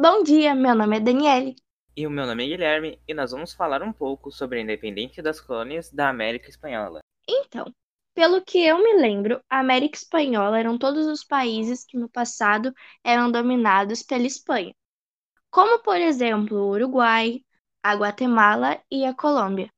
Bom dia, meu nome é Daniele. E o meu nome é Guilherme, e nós vamos falar um pouco sobre a independência das colônias da América Espanhola. Então, pelo que eu me lembro, a América Espanhola eram todos os países que no passado eram dominados pela Espanha, como por exemplo o Uruguai, a Guatemala e a Colômbia.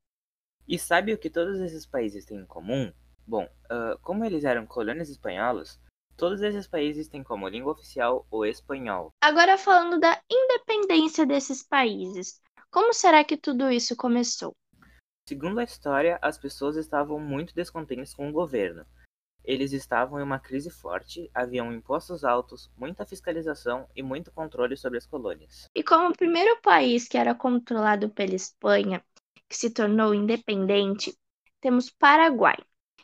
E sabe o que todos esses países têm em comum? Bom, uh, como eles eram colônias espanholas, todos esses países têm como língua oficial o espanhol. Agora falando da independência desses países, como será que tudo isso começou? Segundo a história, as pessoas estavam muito descontentes com o governo. Eles estavam em uma crise forte, haviam impostos altos, muita fiscalização e muito controle sobre as colônias. E como o primeiro país que era controlado pela Espanha que se tornou independente, temos Paraguai.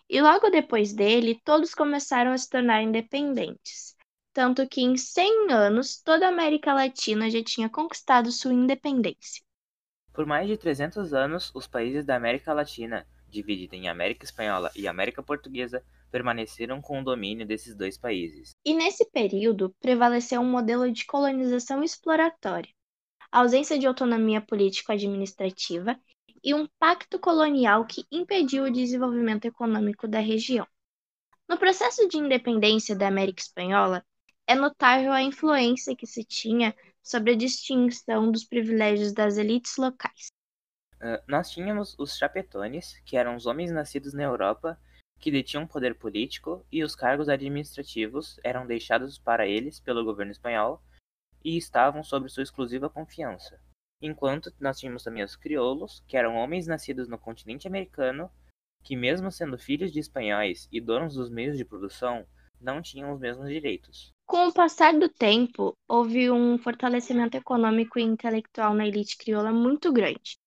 E logo depois dele, todos começaram a se tornar independentes. Tanto que em 100 anos, toda a América Latina já tinha conquistado sua independência. Por mais de 300 anos, os países da América Latina, divididos em América Espanhola e América Portuguesa, permaneceram com o domínio desses dois países. E nesse período, prevaleceu um modelo de colonização exploratória, ausência de autonomia político-administrativa e um pacto colonial que impediu o desenvolvimento econômico da região. No processo de independência da América Espanhola, é notável a influência que se tinha sobre a distinção dos privilégios das elites locais. Uh, nós tínhamos os chapetones, que eram os homens nascidos na Europa que detinham poder político e os cargos administrativos eram deixados para eles pelo governo espanhol e estavam sob sua exclusiva confiança. Enquanto nós tínhamos também os crioulos, que eram homens nascidos no continente americano, que mesmo sendo filhos de espanhóis e donos dos meios de produção, não tinham os mesmos direitos. Com o passar do tempo, houve um fortalecimento econômico e intelectual na elite crioula muito grande.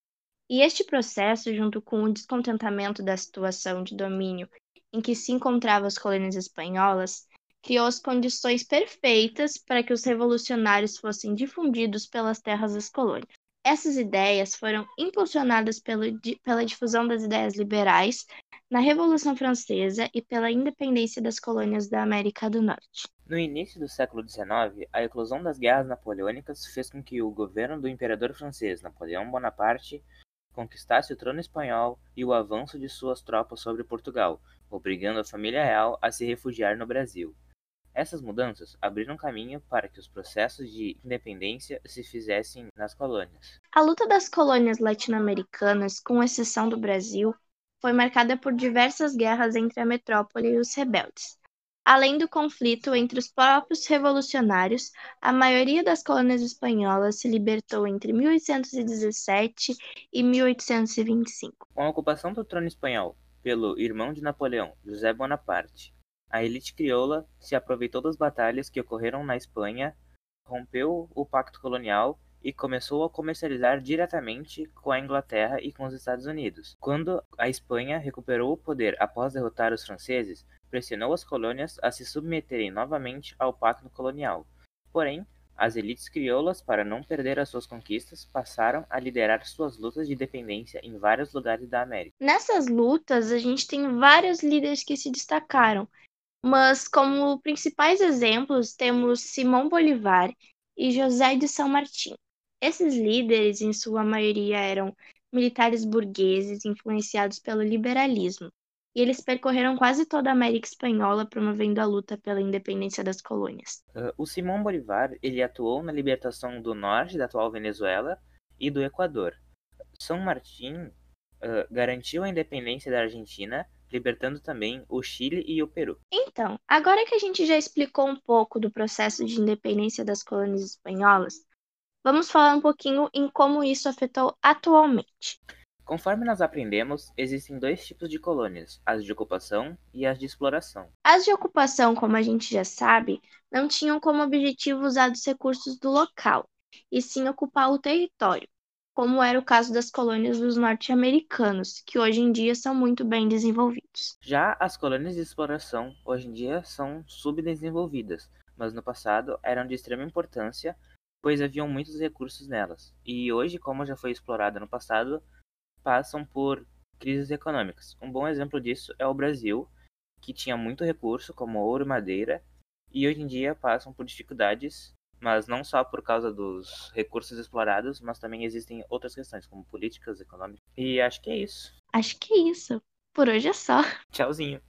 E este processo, junto com o descontentamento da situação de domínio em que se encontravam as colônias espanholas, criou as condições perfeitas para que os revolucionários fossem difundidos pelas terras das colônias. Essas ideias foram impulsionadas pelo, pela difusão das ideias liberais na Revolução Francesa e pela independência das colônias da América do Norte. No início do século XIX, a eclosão das guerras napoleônicas fez com que o governo do imperador francês Napoleão Bonaparte conquistasse o trono espanhol e o avanço de suas tropas sobre Portugal, obrigando a família real a se refugiar no Brasil. Essas mudanças abriram caminho para que os processos de independência se fizessem nas colônias. A luta das colônias latino-americanas, com exceção do Brasil, foi marcada por diversas guerras entre a metrópole e os rebeldes. Além do conflito entre os próprios revolucionários, a maioria das colônias espanholas se libertou entre 1817 e 1825. Com a ocupação do trono espanhol pelo irmão de Napoleão, José Bonaparte, a elite crioula se aproveitou das batalhas que ocorreram na Espanha, rompeu o pacto colonial e começou a comercializar diretamente com a Inglaterra e com os Estados Unidos. Quando a Espanha recuperou o poder após derrotar os franceses, pressionou as colônias a se submeterem novamente ao pacto colonial. Porém, as elites crioulas, para não perder as suas conquistas, passaram a liderar suas lutas de independência em vários lugares da América. Nessas lutas, a gente tem vários líderes que se destacaram, mas como principais exemplos temos Simão Bolivar e José de São Martim. Esses líderes, em sua maioria, eram militares burgueses influenciados pelo liberalismo, e eles percorreram quase toda a América Espanhola promovendo a luta pela independência das colônias. Uh, o Simão Bolivar ele atuou na libertação do norte da atual Venezuela e do Equador. São Martim uh, garantiu a independência da Argentina libertando também o Chile e o Peru. Então, agora que a gente já explicou um pouco do processo de independência das colônias espanholas, vamos falar um pouquinho em como isso afetou atualmente. Conforme nós aprendemos, existem dois tipos de colônias, as de ocupação e as de exploração. As de ocupação, como a gente já sabe, não tinham como objetivo usar os recursos do local, e sim ocupar o território como era o caso das colônias dos norte-americanos, que hoje em dia são muito bem desenvolvidos. Já as colônias de exploração hoje em dia são subdesenvolvidas, mas no passado eram de extrema importância, pois haviam muitos recursos nelas. E hoje, como já foi explorada no passado, passam por crises econômicas. Um bom exemplo disso é o Brasil, que tinha muito recurso, como ouro e madeira, e hoje em dia passam por dificuldades Mas não só por causa dos recursos explorados, mas também existem outras questões, como políticas, econômicas. E acho que é isso. Acho que é isso. Por hoje é só. Tchauzinho.